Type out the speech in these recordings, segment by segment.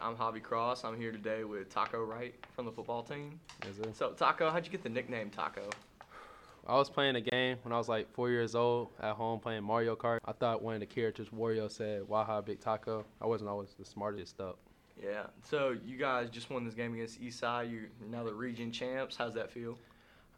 I'm Hobby Cross. I'm here today with Taco Wright from the football team. Yes, sir. So, Taco, how'd you get the nickname Taco? I was playing a game when I was like four years old at home playing Mario Kart. I thought one of the characters, Wario, said "Waha Big Taco." I wasn't always the smartest up. Yeah. So, you guys just won this game against Eastside. You're now the region champs. How's that feel?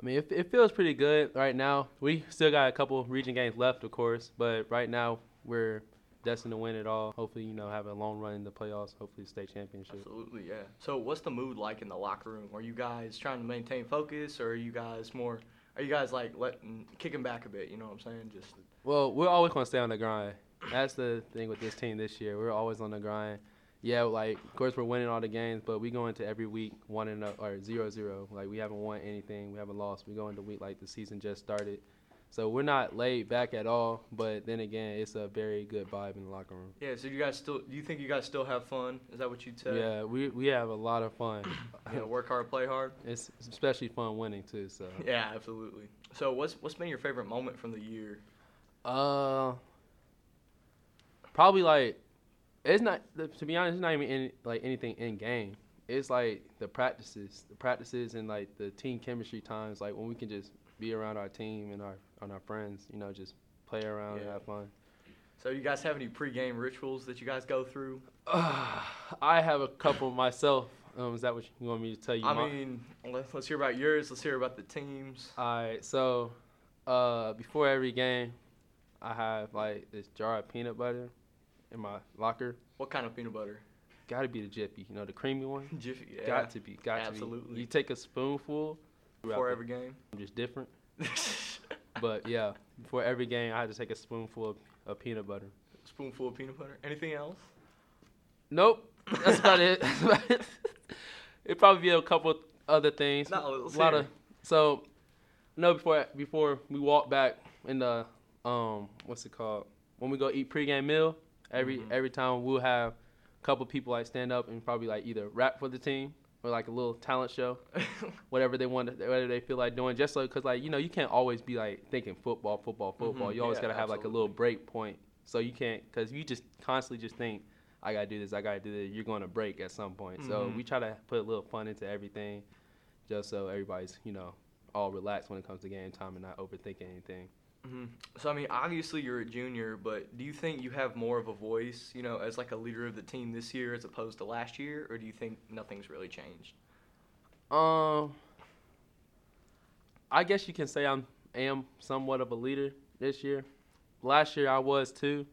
I mean, it, it feels pretty good right now. We still got a couple region games left, of course, but right now we're destined to win it all. Hopefully, you know, have a long run in the playoffs. Hopefully, state championship. Absolutely, yeah. So, what's the mood like in the locker room? Are you guys trying to maintain focus, or are you guys more? Are you guys like letting kicking back a bit? You know what I'm saying? Just Well, we're always gonna stay on the grind. That's the thing with this team this year. We're always on the grind. Yeah, like of course we're winning all the games, but we go into every week one and a, or zero zero. Like we haven't won anything, we haven't lost. We go into week like the season just started, so we're not laid back at all. But then again, it's a very good vibe in the locker room. yeah. So, you guys still? Do you think you guys still have fun? Is that what you'd say? Yeah, we we have a lot of fun. You know, work hard, play hard. it's especially fun winning too. So Yeah, absolutely. So, what's what's been your favorite moment from the year? Uh, probably like it's not. To be honest, it's not even any, like anything in game. It's like the practices, the practices, and like the team chemistry times. Like when we can just be around our team and our and our friends. You know, just play around and have fun. So, you guys have any pregame rituals that you guys go through? I have a couple myself. Um, is that what you want me to tell you? I mean, let's, let's hear about yours. Let's hear about the teams. All right, so uh, before every game, I have like this jar of peanut butter in my locker. What kind of peanut butter? Got to be the Jiffy, you know, the creamy one. Jiffy. Yeah. Got to be, got to absolutely. be. You take a spoonful. Before every game. I'm just different, but yeah, before every game, I had to take a spoonful of, of peanut butter. Spoonful of peanut butter. Anything else? Nope, that's about it. That's about it. It'd probably be a couple other things. No, a lot of so. No, before before we walk back in the um what's it called when we go eat pregame meal every Mhm. every time we'll have a couple people like stand up and probably like either rap for the team or like a little talent show whatever they want to, whatever they feel like doing just so because like you know you can't always be like thinking football football football. Mhm, you always yeah, gotta have like a little break point. So you can't because you just constantly just think I gotta do this I gotta do this you're going to break at some point. So Mhm. we try to put a little fun into everything just so everybody's you know all relaxed when it comes to game time and not overthinking anything hmm So I mean, obviously you're a junior, but do you think you have more of a voice, you know, as like a leader of the team this year as opposed to last year, or do you think nothing's really changed? Um, I guess you can say I'm am somewhat of a leader this year. Last year I was too,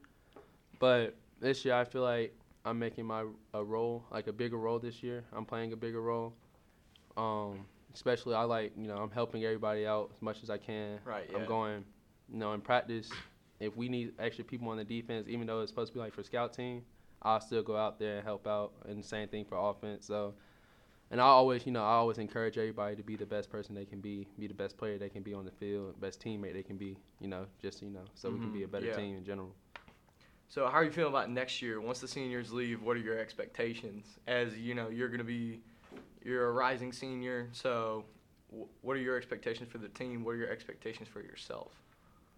but this year I feel like I'm making my a role like a bigger role this year. I'm playing a bigger role. Um, especially I like you know I'm helping everybody out as much as I can. Right. Yeah. I'm going, you know, in practice. If we need extra people on the defense, even though it's supposed to be like for scout team, I'll still go out there and help out. And the same thing for offense. So, and I always, you know, I always encourage everybody to be the best person they can be, be the best player they can be on the field, best teammate they can be. You know, just you know, so we can be a Mhm, better yeah. team in general. So how are you feeling about next year? Once the seniors leave, what are your expectations? As you know, you're going to be, you're a rising senior. So, what are your expectations for the team? What are your expectations for yourself?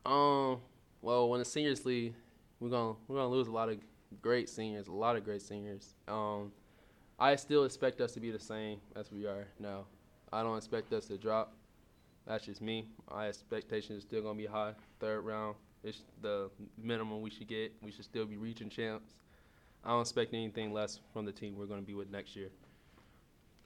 Um, well, when the seniors leave, we're gonna we're gonna lose a lot of great seniors, a lot of great seniors. Um, I still expect us to be the same as we are now. I don't expect us to drop. That's just me. My expectations are still gonna be high. Third round, it's the minimum we should get. We should still be region champs. I don't expect anything less from the team we're gonna be with next year.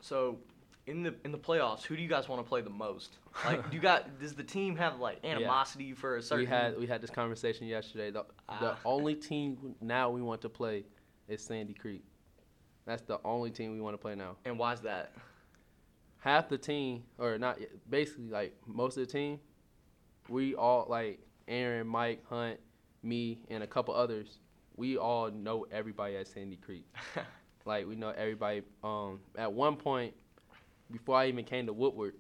So, in the in the playoffs, who do you guys want to play the most? Like, do you got does the team have like animosity for a certain? We had we had this conversation yesterday. The, the Ah. only team now we want to play is Sandy Creek. That's the only team we want to play now. and why's that? Half the team, or not, basically like most of the team, we all like Aaron, Mike, Hunt, me, and a couple others. We all know everybody at Sandy Creek. Like we know everybody. Um, at one point, before I even came to Woodward,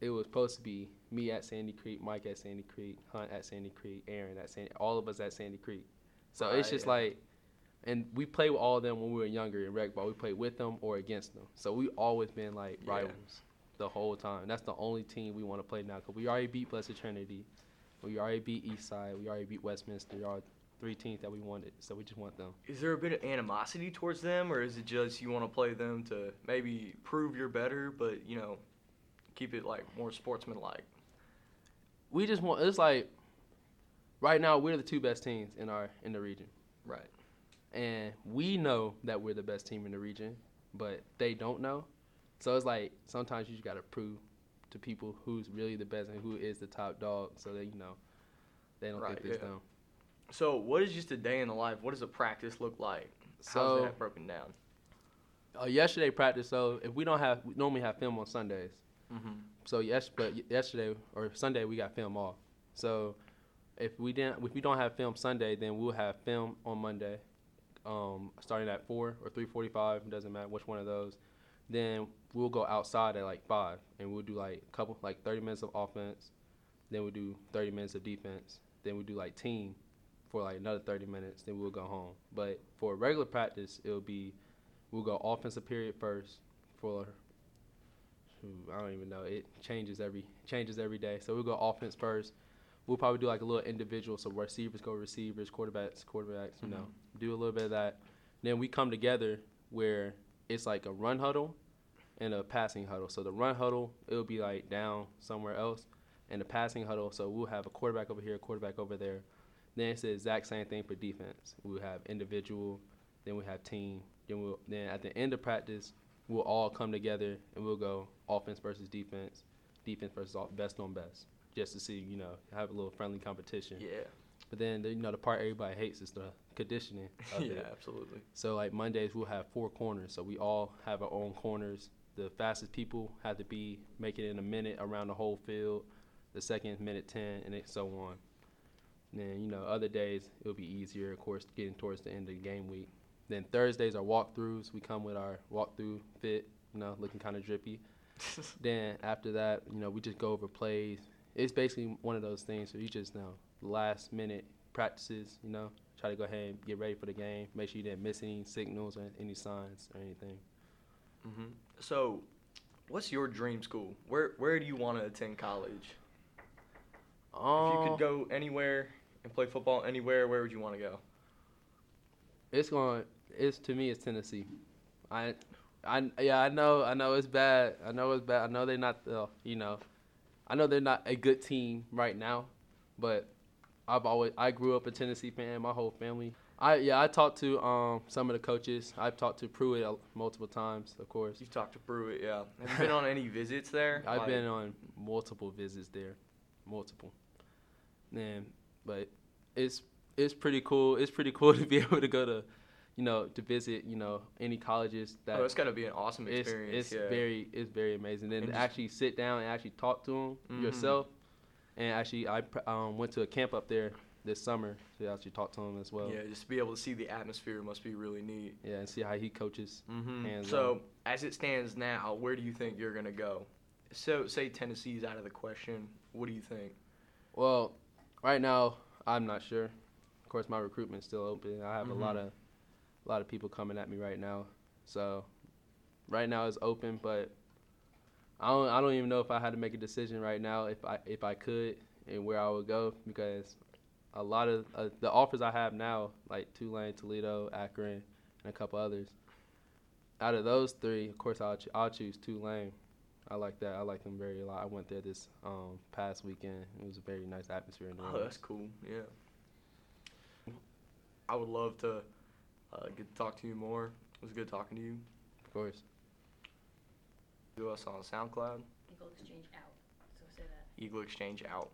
it was supposed to be me at Sandy Creek, Mike at Sandy Creek, Hunt at Sandy Creek, Aaron at Sandy, all of us at Sandy Creek. So ah, it's just like, and we played with all of them when we were younger in rec ball. We played with them or against them. So we always been like Yeah. rivals the whole time. That's the only team we want to play now because we already beat Blessed Trinity, we already beat Eastside, we already beat Westminster. Three teams that we wanted. So we just want them. Is there a bit of animosity towards them, or is it just you want to play them to maybe prove you're better, but you know, keep it like more sportsmanlike? We just want. It's like right now we're the two best teams in our in the region, Right. and we know that we're the best team in the region, but they don't know. So it's like sometimes you just gotta prove to people who's really the best and who is the top dog, so that you know they don't Right, think this yeah. down. So, what is just a day in the life? What does a practice look like? How's So that broken down? uh, yesterday practice. So if we don't have, we normally have film on Sundays. Mm-hmm. So yes, but yesterday or Sunday we got film off. So if we didn't, if we don't have film Sunday, then we'll have film on Monday, um, starting at four or three forty-five. Doesn't matter which one of those. Then we'll go outside at like five, and we'll do like a couple, like thirty minutes of offense. Then we'll do thirty minutes of defense. Then we'll do like team for like another thirty minutes. Then we'll go home. But for regular practice, it'll be we'll go offensive period first for I don't even know. It changes every changes every day. So we'll go offense first. We'll probably do like a little individual. So receivers go receivers, quarterbacks, quarterbacks. You know, mm-hmm. do a little bit of that. Then we come together where it's like a run huddle and a passing huddle. So the run huddle it'll be like down somewhere else, and the passing huddle. So we'll have a quarterback over here, a quarterback over there. Then it's the exact same thing for defense. We'll have individual, then we have team. Then we'll then at the end of practice we'll all come together and we'll go offense versus defense, defense versus all, best on best, just to see you know have a little friendly competition. Yeah. But then the, you know the part everybody hates is the conditioning. Yeah, it. absolutely. So like Mondays we'll have four corners, so we all have our own corners. The fastest people have to be making it in a minute around the whole field. The second minute ten, and it so on. Then you know other days it'll be easier, of course, getting towards the end of the game week. Then Thursdays are walkthroughs. We come with our walkthrough fit, you know, looking kind of drippy. Then after that, you know, we just go over plays. It's basically one of those things where you just you know last minute practices, you know, try to go ahead and get ready for the game. Make sure you didn't miss any signals or any signs or anything. hmm So, what's your dream school? Where Where do you want to attend college? if you Um, could go anywhere and play football anywhere, where would you want to go? It's going. It's to me. It's Tennessee. I, I yeah. I know. I know it's bad. I know it's bad. I know they're not the. You know, I know they're not a good team right now, but I've always. I grew up a Tennessee fan. My whole family. I yeah. I talked to um some of the coaches. I've talked to Pruitt multiple times, of course. You've talked to Pruitt, yeah. Have you been on any visits there? I've Like- been on multiple visits there, multiple. And but it's it's pretty cool. It's pretty cool to be able to go to, you know, to visit, you know, any colleges that Oh, it's got to be an awesome experience. it's yeah. very it's very amazing. Then And to actually sit down and actually talk to them Mhm. yourself, and actually I um, went to a camp up there this summer to actually talk to him as well. yeah, just to be able to see the atmosphere must be really neat. Yeah, and see how he coaches. Mm-hmm. So, on. as it stands now, where do you think you're gonna go? So, say Tennessee's out of the question. What do you think? Well, right now I'm not sure. Of course, my recruitment's still open. I have a lot Mhm. of a lot of people coming at me right now. So right now it's open, but I don't I don't even know if I had to make a decision right now if I if I could and where I would go because a lot of uh, the offers I have now, like Tulane, Toledo, Akron, and a couple others. Out of those three, of course, I'll ch- I'll choose Tulane. I like that. I like them very a lot. I went there this um, past weekend. It was a very nice atmosphere in the Oh, room. that's cool. Yeah. I would love to uh, get to talk to you more. It was good talking to you. Of course. Do us on SoundCloud. Eagle Exchange out. So say that. Eagle Exchange out.